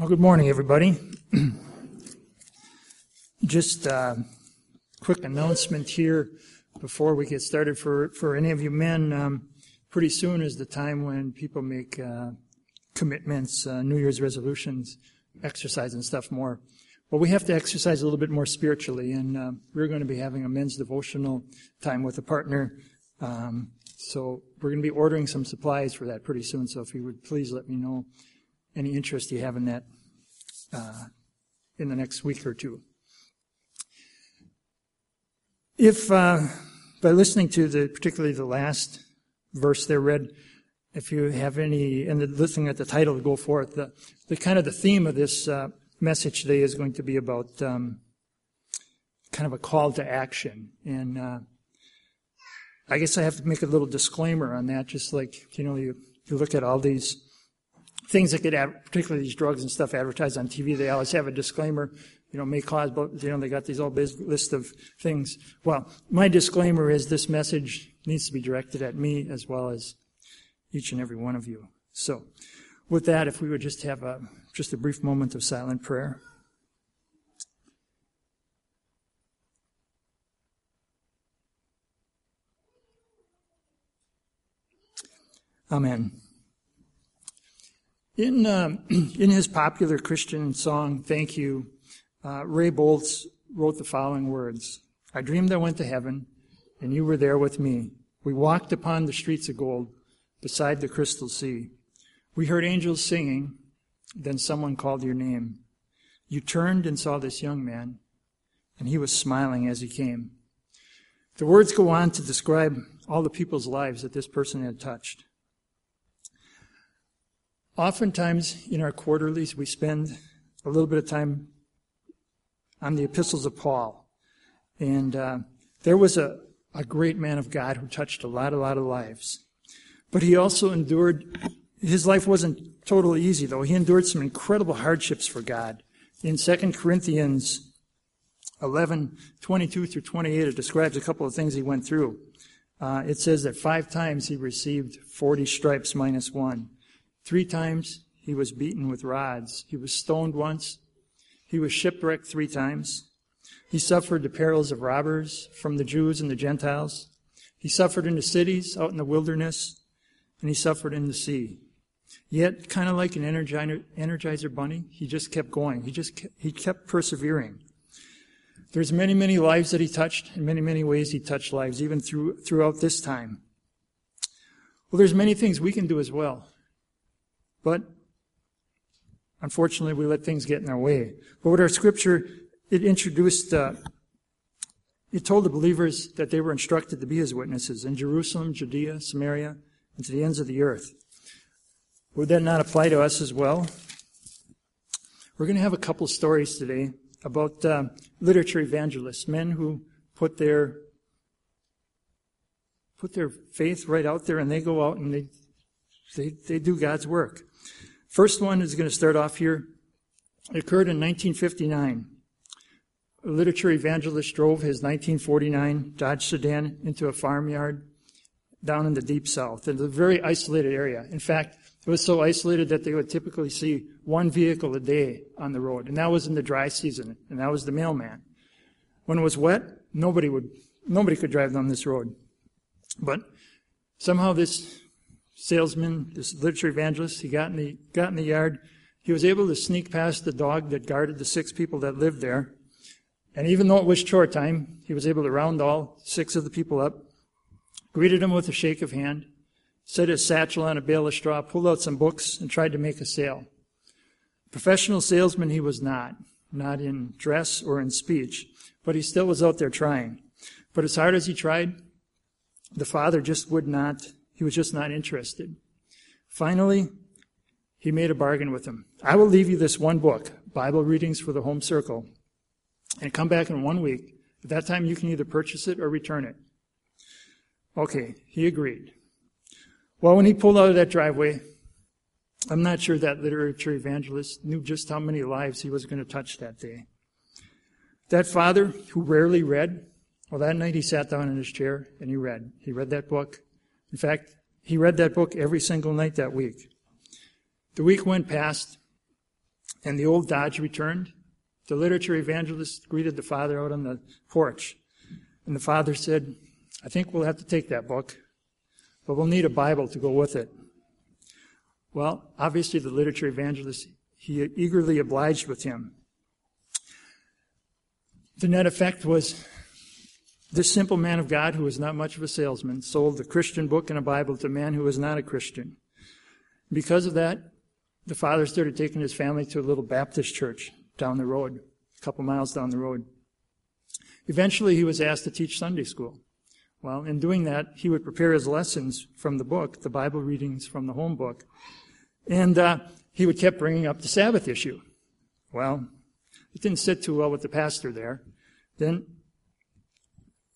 Well, good morning, everybody. Just a quick announcement here before we get started for, for any of you men. Um, pretty soon is the time when people make uh, commitments, uh, New Year's resolutions, exercise and stuff more. But we have to exercise a little bit more spiritually, and uh, we're going to be having a men's devotional time with a partner. Um, so we're going to be ordering some supplies for that pretty soon. So if you would please let me know any interest you have in that uh, in the next week or two. If uh, by listening to the particularly the last verse there read, if you have any, and listening at the title to go forth, the, the kind of the theme of this uh, message today is going to be about um, kind of a call to action. And uh, I guess I have to make a little disclaimer on that, just like you know, you, you look at all these things that get, particularly these drugs and stuff advertised on TV, they always have a disclaimer, you know, may cause, but, you know, they got these whole list of things. Well, my disclaimer is this message needs to be directed at me as well as each and every one of you. So, with that, if we would just have a, just a brief moment of silent prayer. Amen. In, uh, in his popular Christian song, Thank You, uh, Ray Boltz wrote the following words I dreamed I went to heaven, and you were there with me. We walked upon the streets of gold beside the crystal sea. We heard angels singing, then someone called your name. You turned and saw this young man, and he was smiling as he came. The words go on to describe all the people's lives that this person had touched. Oftentimes in our quarterlies, we spend a little bit of time on the epistles of Paul. And uh, there was a, a great man of God who touched a lot, a lot of lives. But he also endured, his life wasn't totally easy, though. He endured some incredible hardships for God. In 2 Corinthians 11, 22 through 28, it describes a couple of things he went through. Uh, it says that five times he received 40 stripes minus one. Three times he was beaten with rods. He was stoned once. He was shipwrecked three times. He suffered the perils of robbers from the Jews and the Gentiles. He suffered in the cities, out in the wilderness, and he suffered in the sea. Yet, kind of like an energizer, bunny, he just kept going. He just kept, he kept persevering. There's many, many lives that he touched, in many, many ways he touched lives, even through, throughout this time. Well, there's many things we can do as well. But unfortunately, we let things get in our way. But with our scripture, it introduced, uh, it told the believers that they were instructed to be his witnesses in Jerusalem, Judea, Samaria, and to the ends of the earth. Would that not apply to us as well? We're going to have a couple stories today about uh, literature evangelists, men who put their put their faith right out there and they go out and they they, they do God's work. First one is going to start off here. It occurred in 1959. A literature evangelist drove his 1949 Dodge sedan into a farmyard down in the deep south. in a very isolated area. In fact, it was so isolated that they would typically see one vehicle a day on the road, and that was in the dry season, and that was the mailman. When it was wet, nobody would, nobody could drive down this road. But somehow this salesman, this literature evangelist, he got in the, got in the yard. He was able to sneak past the dog that guarded the six people that lived there. And even though it was chore time, he was able to round all six of the people up, greeted them with a shake of hand, set his satchel on a bale of straw, pulled out some books, and tried to make a sale. Professional salesman he was not, not in dress or in speech, but he still was out there trying. But as hard as he tried, the father just would not he was just not interested. Finally, he made a bargain with him. I will leave you this one book, Bible Readings for the Home Circle, and come back in one week. At that time, you can either purchase it or return it. Okay, he agreed. Well, when he pulled out of that driveway, I'm not sure that literature evangelist knew just how many lives he was going to touch that day. That father, who rarely read, well, that night he sat down in his chair and he read. He read that book. In fact, he read that book every single night that week. The week went past. and the old Dodge returned, the literature evangelist greeted the father out on the porch. And the father said, I think we'll have to take that book, but we'll need a Bible to go with it. Well, obviously, the literature evangelist, he eagerly obliged with him. The net effect was this simple man of God, who was not much of a salesman, sold the Christian book and a Bible to a man who was not a Christian. Because of that, the father started taking his family to a little Baptist church down the road, a couple miles down the road. Eventually, he was asked to teach Sunday school. Well, in doing that, he would prepare his lessons from the book, the Bible readings from the home book. And uh, he would keep bringing up the Sabbath issue. Well, it didn't sit too well with the pastor there. Then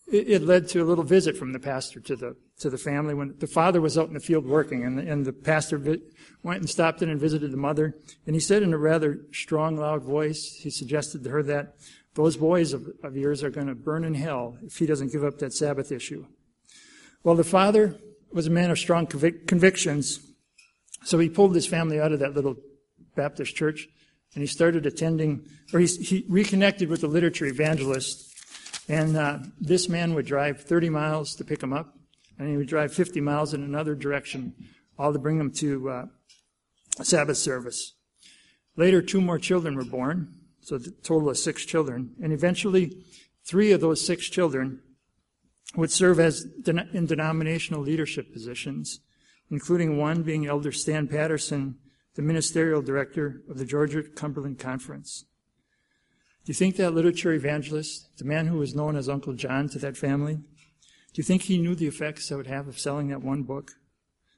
it, it led to a little visit from the pastor to the to the family when the father was out in the field working, and the, and the pastor vi- went and stopped in and visited the mother. And he said in a rather strong, loud voice, he suggested to her that those boys of, of yours are going to burn in hell if he doesn't give up that Sabbath issue. Well, the father was a man of strong convic- convictions, so he pulled his family out of that little Baptist church and he started attending, or he, he reconnected with the literature evangelist. And uh, this man would drive 30 miles to pick him up, and he would drive 50 miles in another direction, all to bring him to uh, Sabbath service. Later, two more children were born, so the total of six children. And eventually, three of those six children would serve as in denominational leadership positions, including one being Elder Stan Patterson, the ministerial director of the Georgia Cumberland Conference. Do you think that literature evangelist, the man who was known as Uncle John to that family, do you think he knew the effects that would have of selling that one book?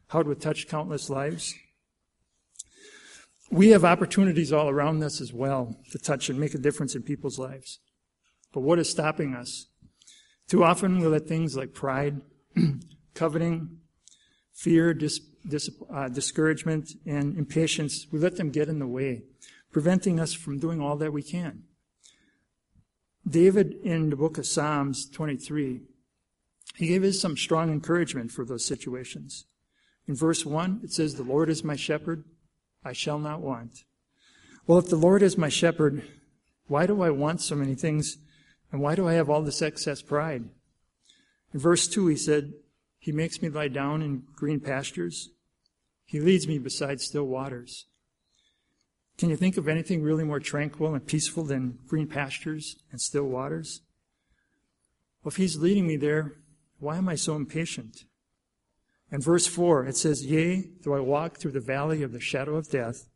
How it would touch countless lives? We have opportunities all around us as well to touch and make a difference in people's lives. But what is stopping us? Too often we let things like pride, coveting, fear, dis- dis- uh, discouragement, and impatience, we let them get in the way, preventing us from doing all that we can. David, in the book of Psalms 23, he gave us some strong encouragement for those situations. In verse 1, it says, The Lord is my shepherd, I shall not want. Well, if the Lord is my shepherd, why do I want so many things? And why do I have all this excess pride? In verse 2, he said, he makes me lie down in green pastures. He leads me beside still waters. Can you think of anything really more tranquil and peaceful than green pastures and still waters? Well, if he's leading me there, why am I so impatient? In verse 4, it says, Yea, though I walk through the valley of the shadow of death,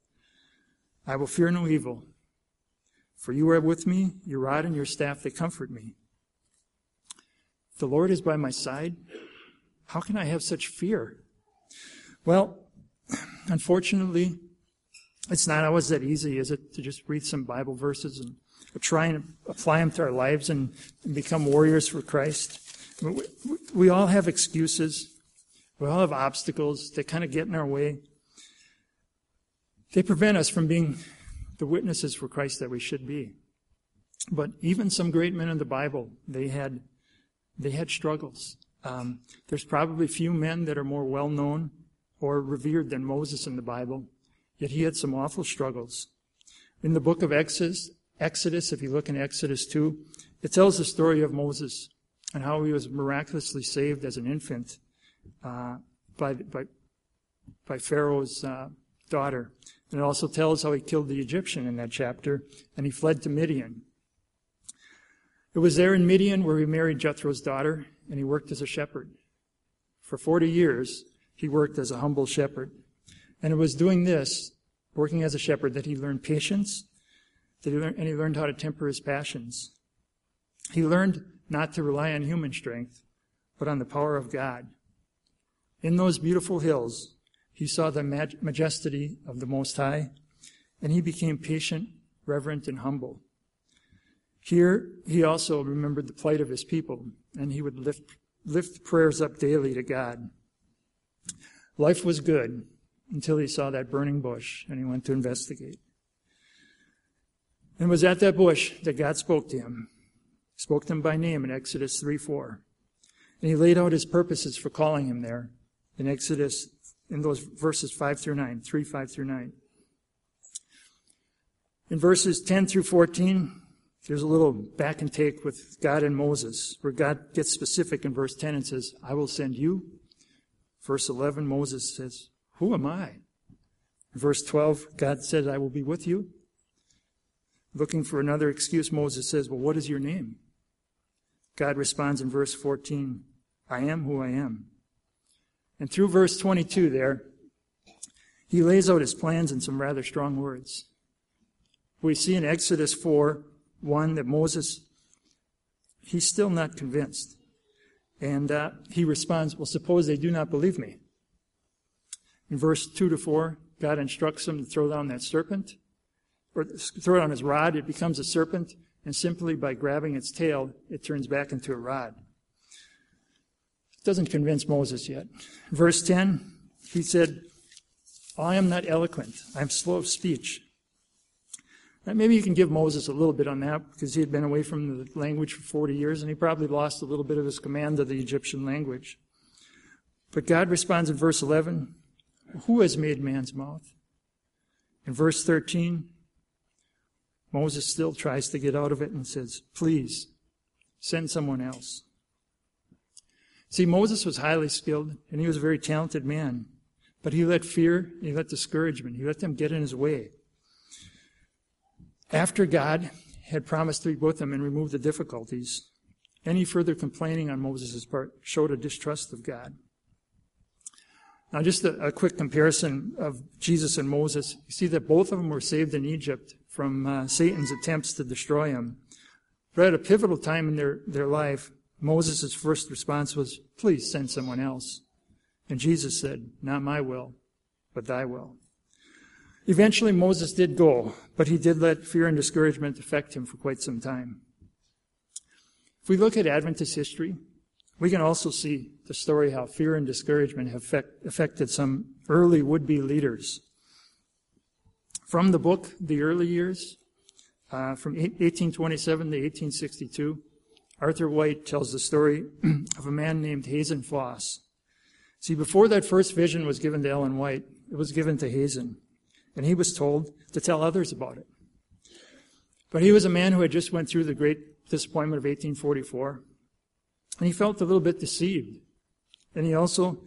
I will fear no evil. For you are with me, your rod and your staff, they comfort me. the Lord is by my side, how can I have such fear? Well, unfortunately, it's not always that easy, is it, to just read some Bible verses and try and apply them to our lives and, become warriors for Christ? we, we all have excuses. We all have obstacles that kind of get in our way. They prevent us from being the witnesses for Christ that we should be. But even some great men in the Bible, they had, they had struggles. Um, there's probably few men that are more well known or revered than Moses in the Bible, yet he had some awful struggles. In the book of Exodus, Exodus, if you look in Exodus 2, it tells the story of Moses and how he was miraculously saved as an infant uh, by, by, by Pharaoh's uh, daughter. And it also tells how he killed the Egyptian in that chapter, and he fled to Midian. It was there in Midian where he married Jethro's daughter, and he worked as a shepherd. For 40 years, he worked as a humble shepherd. And it was doing this, working as a shepherd, that he learned patience, that he learned, and he learned how to temper his passions. He learned not to rely on human strength, but on the power of God. In those beautiful hills, he saw the majesty of the Most High, and he became patient, reverent, and humble. Here, he also remembered the plight of his people, and he would lift, lift prayers up daily to God. Life was good until he saw that burning bush and he went to investigate. And it was at that bush that God spoke to him. He spoke to him by name in Exodus 3 4. And he laid out his purposes for calling him there in Exodus, in those verses 5 through 9, 3, 5 through 9. In verses 10 through 14, there's a little back and take with God and Moses, where God gets specific in verse 10 and says, I will send you. Verse 11, Moses says, Who am I? Verse 12, God said, I will be with you. Looking for another excuse, Moses says, Well, what is your name? God responds in verse 14, I am who I am. And through verse 22 there, he lays out his plans in some rather strong words. We see in Exodus 4 1 that Moses, he's still not convinced. And uh, he responds, Well, suppose they do not believe me. In verse 2 to 4, God instructs him to throw down that serpent, or throw on his rod. It becomes a serpent, and simply by grabbing its tail, it turns back into a rod. It doesn't convince Moses yet. Verse 10, he said, I am not eloquent. I'm slow of speech. Now, maybe you can give Moses a little bit on that because he had been away from the language for 40 years and he probably lost a little bit of his command of the Egyptian language. But God responds in verse 11 Who has made man's mouth? In verse 13, Moses still tries to get out of it and says, Please, send someone else. See, Moses was highly skilled and he was a very talented man, but he let fear, he let discouragement, he let them get in his way. After God had promised to be with him and remove the difficulties, any further complaining on Moses' part showed a distrust of God. Now, just a, a, quick comparison of Jesus and Moses. You see that both of them were saved in Egypt from uh, Satan's attempts to destroy him. But at a pivotal time in their, their life, Moses' first response was, Please send someone else. And Jesus said, Not my will, but thy will. Eventually, Moses did go, but he did let fear and discouragement affect him for quite some time. If we look at Adventist history, we can also see the story how fear and discouragement have affected some early would be leaders. From the book, The Early Years, uh, from 1827 to 1862, Arthur White tells the story of a man named Hazen Foss. See, before that first vision was given to Ellen White, it was given to Hazen and he was told to tell others about it. But he was a man who had just went through the great disappointment of 1844, and he felt a little bit deceived. And he also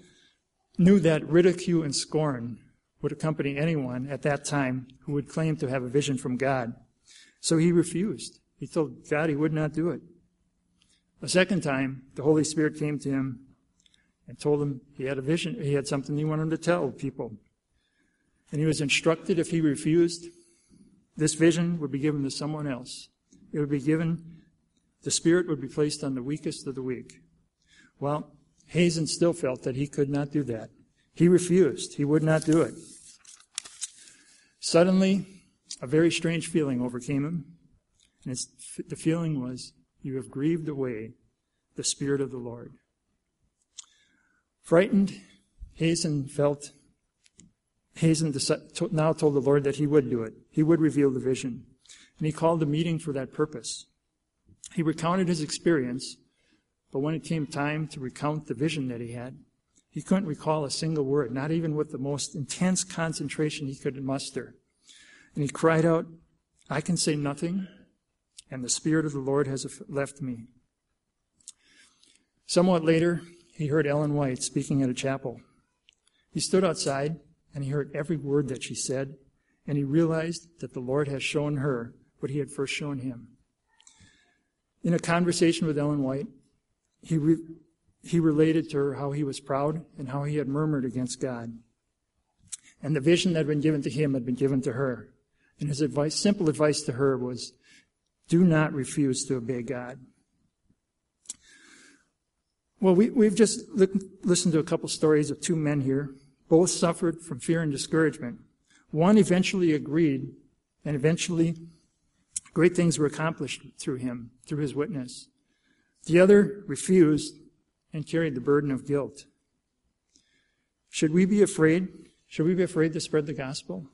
knew that ridicule and scorn would accompany anyone at that time who would claim to have a vision from God. So he refused. He told God he would not do it. A second time, the Holy Spirit came to him and told him he had a vision, he had something he wanted to tell people. And he was instructed if he refused, this vision would be given to someone else. It would be given, the Spirit would be placed on the weakest of the weak. Well, Hazen still felt that he could not do that. He refused. He would not do it. Suddenly, a very strange feeling overcame him. And the feeling was, You have grieved away the Spirit of the Lord. Frightened, Hazen felt Hazen now told the Lord that he would do it. He would reveal the vision. And he called a meeting for that purpose. He recounted his experience, but when it came time to recount the vision that he had, he couldn't recall a single word, not even with the most intense concentration he could muster. And he cried out, I can say nothing, and the Spirit of the Lord has left me. Somewhat later, he heard Ellen White speaking at a chapel. He stood outside and he heard every word that she said, and he realized that the Lord has shown her what he had first shown him. In a conversation with Ellen White, he, re- he related to her how he was proud and how he had murmured against God. And the vision that had been given to him had been given to her. And his advice, simple advice to her was, do not refuse to obey God. Well, we, have just listened to a couple stories of two men here both suffered from fear and discouragement. One eventually agreed, and eventually great things were accomplished through him, through his witness. The other refused and carried the burden of guilt. Should we be afraid? Should we be afraid to spread the gospel?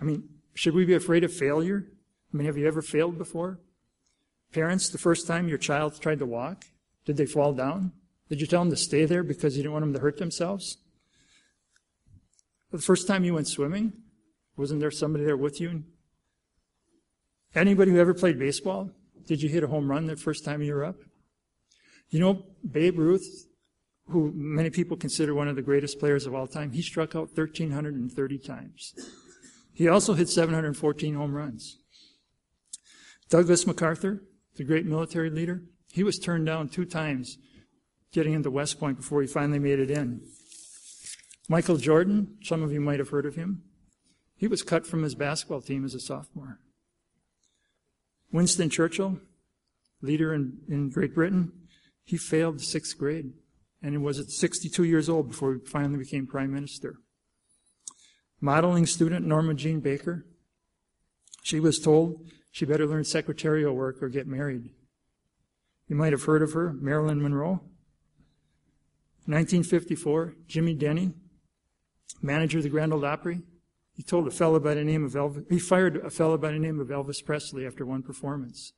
I mean, should we be afraid of failure? I mean, have you ever failed before? Parents, the first time your child tried to walk, did they fall down? Did you tell them to stay there because you didn't want them to hurt themselves? The first time you went swimming, wasn't there somebody there with you? Anybody who ever played baseball, did you hit a home run the first time you were up? You know, Babe Ruth, who many people consider one of the greatest players of all time, he struck out 1,330 times. He also hit 714 home runs. Douglas MacArthur, the great military leader, he was turned down two times getting into West Point before he finally made it in. Michael Jordan, some of you might have heard of him. He was cut from his basketball team as a sophomore. Winston Churchill, leader in, in Great Britain, he failed sixth grade and he was at 62 years old before he finally became prime minister. Modeling student Norma Jean Baker, she was told she better learn secretarial work or get married. You might have heard of her, Marilyn Monroe. 1954, Jimmy Denny, manager of the Grand Ole Opry, he told a fellow by the name of Elvis, he fired a fellow by the name of Elvis Presley after one performance.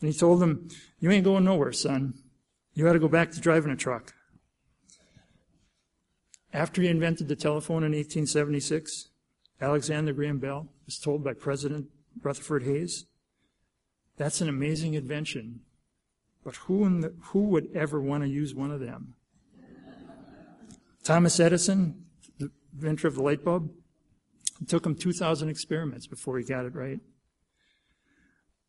And he told him, You ain't going nowhere, son. You ought to go back to driving a truck. After he invented the telephone in 1876, Alexander Graham Bell was told by President Rutherford Hayes, That's an amazing invention, but who, the, who would ever want to use one of them? Thomas Edison, the inventor of the light bulb, it took him 2,000 experiments before he got it right.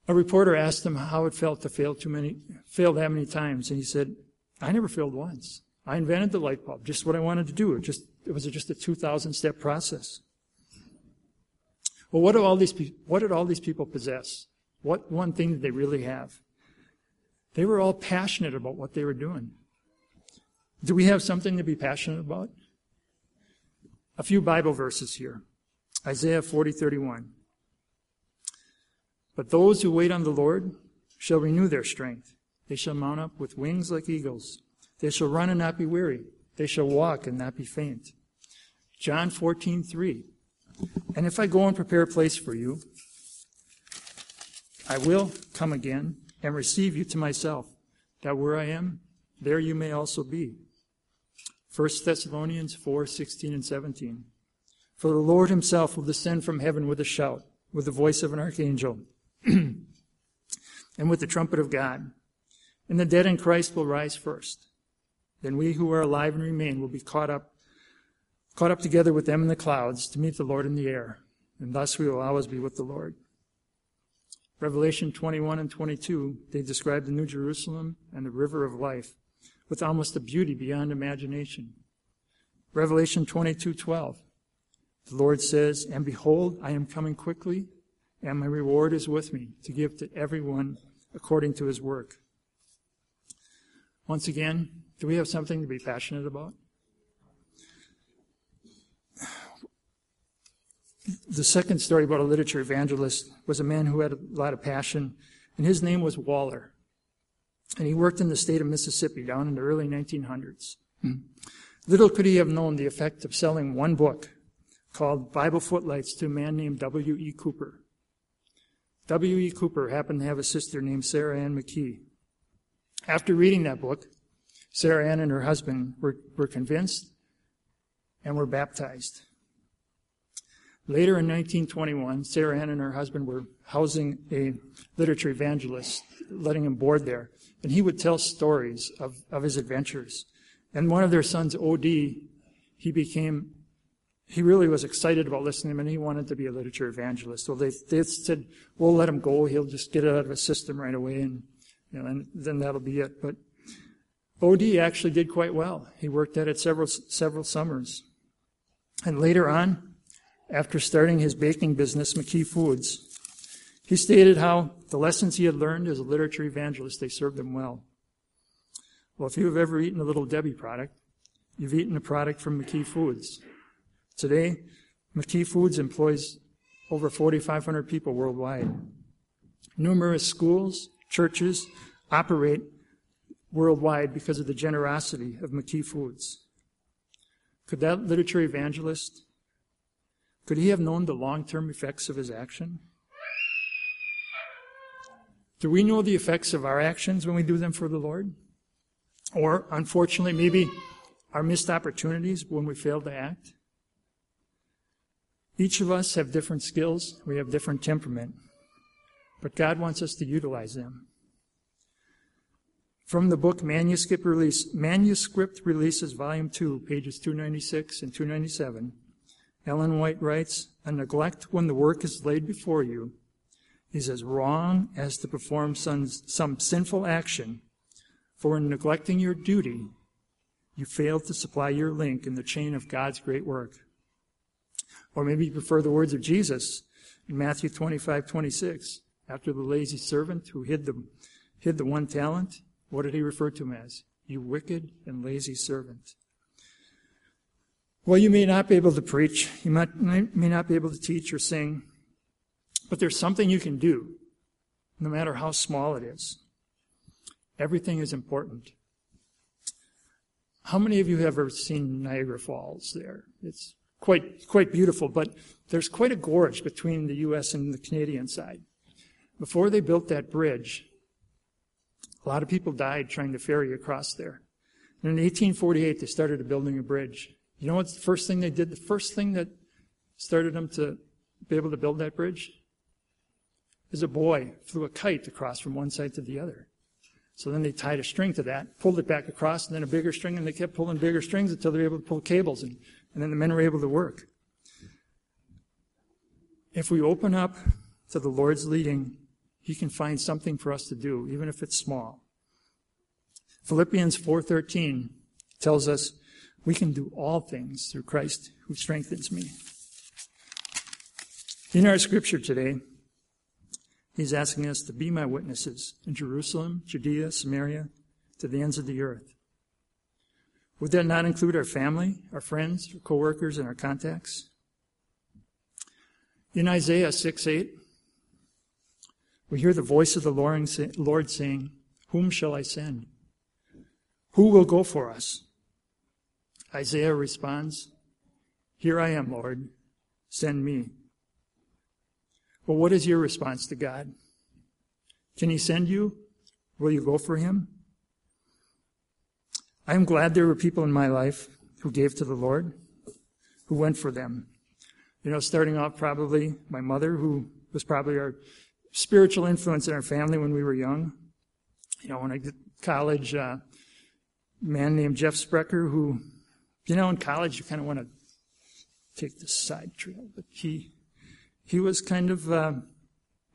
A reporter asked him how it felt to fail too many, fail that many times, and he said, I never failed once. I invented the light bulb, just what I wanted to do. It just, it was just a 2,000 step process. Well, what do all these, what did all these people possess? What one thing did they really have? They were all passionate about what they were doing. Do we have something to be passionate about? A few Bible verses here. Isaiah 40, 31. But those who wait on the Lord shall renew their strength. They shall mount up with wings like eagles. They shall run and not be weary. They shall walk and not be faint. John 14, 3. And if I go and prepare a place for you, I will come again and receive you to myself, that where I am, there you may also be. 1 Thessalonians 4, 16 and 17. For the Lord himself will descend from heaven with a shout, with the voice of an archangel, and with the trumpet of God. And the dead in Christ will rise first. Then we who are alive and remain will be caught up, caught up together with them in the clouds to meet the Lord in the air. And thus we will always be with the Lord. Revelation 21 and 22, they describe the New Jerusalem and the river of life with almost a beauty beyond imagination. Revelation 22:12. The Lord says, "And behold, I am coming quickly, and my reward is with me to give to everyone according to his work." Once again, do we have something to be passionate about? The second story about a literature evangelist was a man who had a lot of passion, and his name was Waller. And he worked in the state of Mississippi down in the early 1900s. Hmm. Little could he have known the effect of selling one book called Bible Footlights to a man named W.E. Cooper. W.E. Cooper happened to have a sister named Sarah Ann McKee. After reading that book, Sarah Ann and her husband were, were convinced and were baptized. Later in 1921, Sarah Ann and her husband were housing a literature evangelist, letting him board there and he would tell stories of, of his adventures. And one of their sons, O.D., he became, he really was excited about listening to him and he wanted to be a literature evangelist. So they, they said, we'll let him go. He'll just get out of his system right away and, you know, and then that'll be it. But O.D. actually did quite well. He worked at it several, several summers. And later on, after starting his baking business, McKee Foods, he stated how the lessons he had learned as a literature evangelist, they served him well. Well, if you have ever eaten a Little Debbie product, you've eaten a product from McKee Foods. Today, McKee Foods employs over 4,500 people worldwide. Numerous schools, churches operate worldwide because of the generosity of McKee Foods. Could that literature evangelist, could he have known the long-term effects of his action? Do we know the effects of our actions when we do them for the Lord? Or, unfortunately, maybe our missed opportunities when we fail to act? Each of us have different skills. We have different temperament. but God wants us to utilize them. From the book Manuscript Release, Manuscript Releases, Volume 2, pages 296 and 297, Ellen White writes, A neglect when the work is laid before you is as wrong as to perform some, some sinful action, for in neglecting your duty, you fail to supply your link in the chain of God's great work. Or maybe you prefer the words of Jesus in Matthew 25, 26. After the lazy servant who hid the, hid the one talent, what did he refer to him as? You wicked and lazy servant. Well, you may not be able to preach, you might, may not be able to teach or sing, but there's something you can do, no matter how small it is. Everything is important. How many of you have ever seen Niagara Falls there? It's quite, quite beautiful, but there's quite a gorge between the U.S. and the Canadian side. Before they built that bridge, a lot of people died trying to ferry across there. And in 1848, they started building a bridge. You know what's the first thing they did? The first thing that started them to be able to build that bridge is a boy flew a kite across from one side to the other. So then they tied a string to that, pulled it back across, and then a bigger string, and they kept pulling bigger strings until they were able to pull cables, and, and then the men were able to work. If we open up to the Lord's leading, He can find something for us to do, even if it's small. Philippians 4:13 tells us we can do all things through Christ who strengthens me. In our scripture today, he's asking us to be my witnesses in Jerusalem, Judea, Samaria, to the ends of the earth. Would that not include our family, our friends, our coworkers, and our contacts? In Isaiah 6 8, we hear the voice of the Lord saying, Whom shall I send? Who will go for us? Isaiah responds, Here I am, Lord, send me. Well, what is your response to God? Can He send you? Will you go for Him? I am glad there were people in my life who gave to the Lord, who went for them. You know, starting off probably my mother, who was probably our spiritual influence in our family when we were young. You know, when I did college, uh, a man named Jeff Sprecher, who you know, in college, you kind of want to take the side trail, but he he was kind of uh,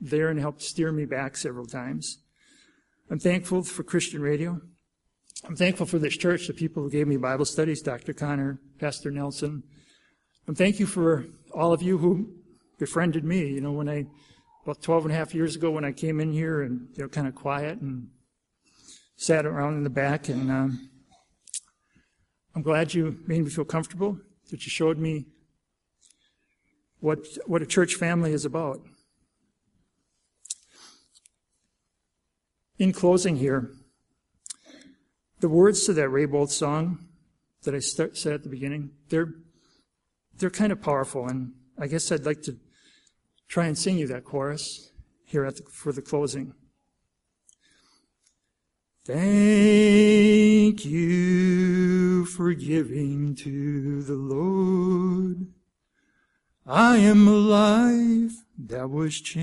there and helped steer me back several times. I'm thankful for Christian radio. I'm thankful for this church, the people who gave me Bible studies, Dr. Connor, Pastor Nelson. And thank you for all of you who befriended me. You know, when I, about 12 and a half years ago, when I came in here and, you know, kind of quiet and sat around in the back and, um, I'm glad you made me feel comfortable, that you showed me what, what a church family is about. In closing here, the words to that Ray Boltz song that I start, said at the beginning, they're, they're kind of powerful, and I guess I'd like to try and sing you that chorus here the, for the closing. Thank you for giving to the Lord. I am a life that was changed.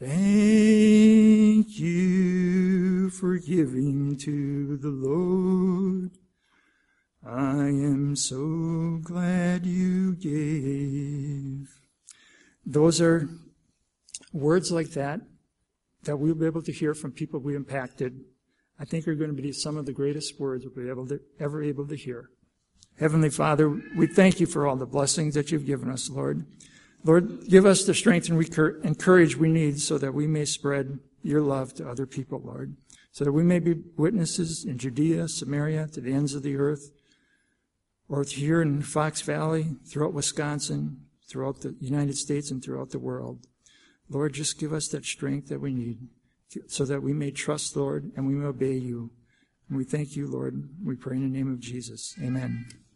Thank you for giving to the Lord. I am so glad you gave. Those are words like that that we'll be able to hear from people we impacted, I think are going to be some of the greatest words we'll be able to, ever able to hear. Heavenly Father, we thank you for all the blessings that you've given us, Lord. Lord, give us the strength and courage we need so that we may spread your love to other people, Lord. So that we may be witnesses in Judea, Samaria, to the ends of the earth, or here in Fox Valley, throughout Wisconsin, throughout the United States, and throughout the world. Lord, just give us that strength that we need so that we may trust, Lord, and we may obey you. And we thank you, Lord. We pray in the name of Jesus. Amen.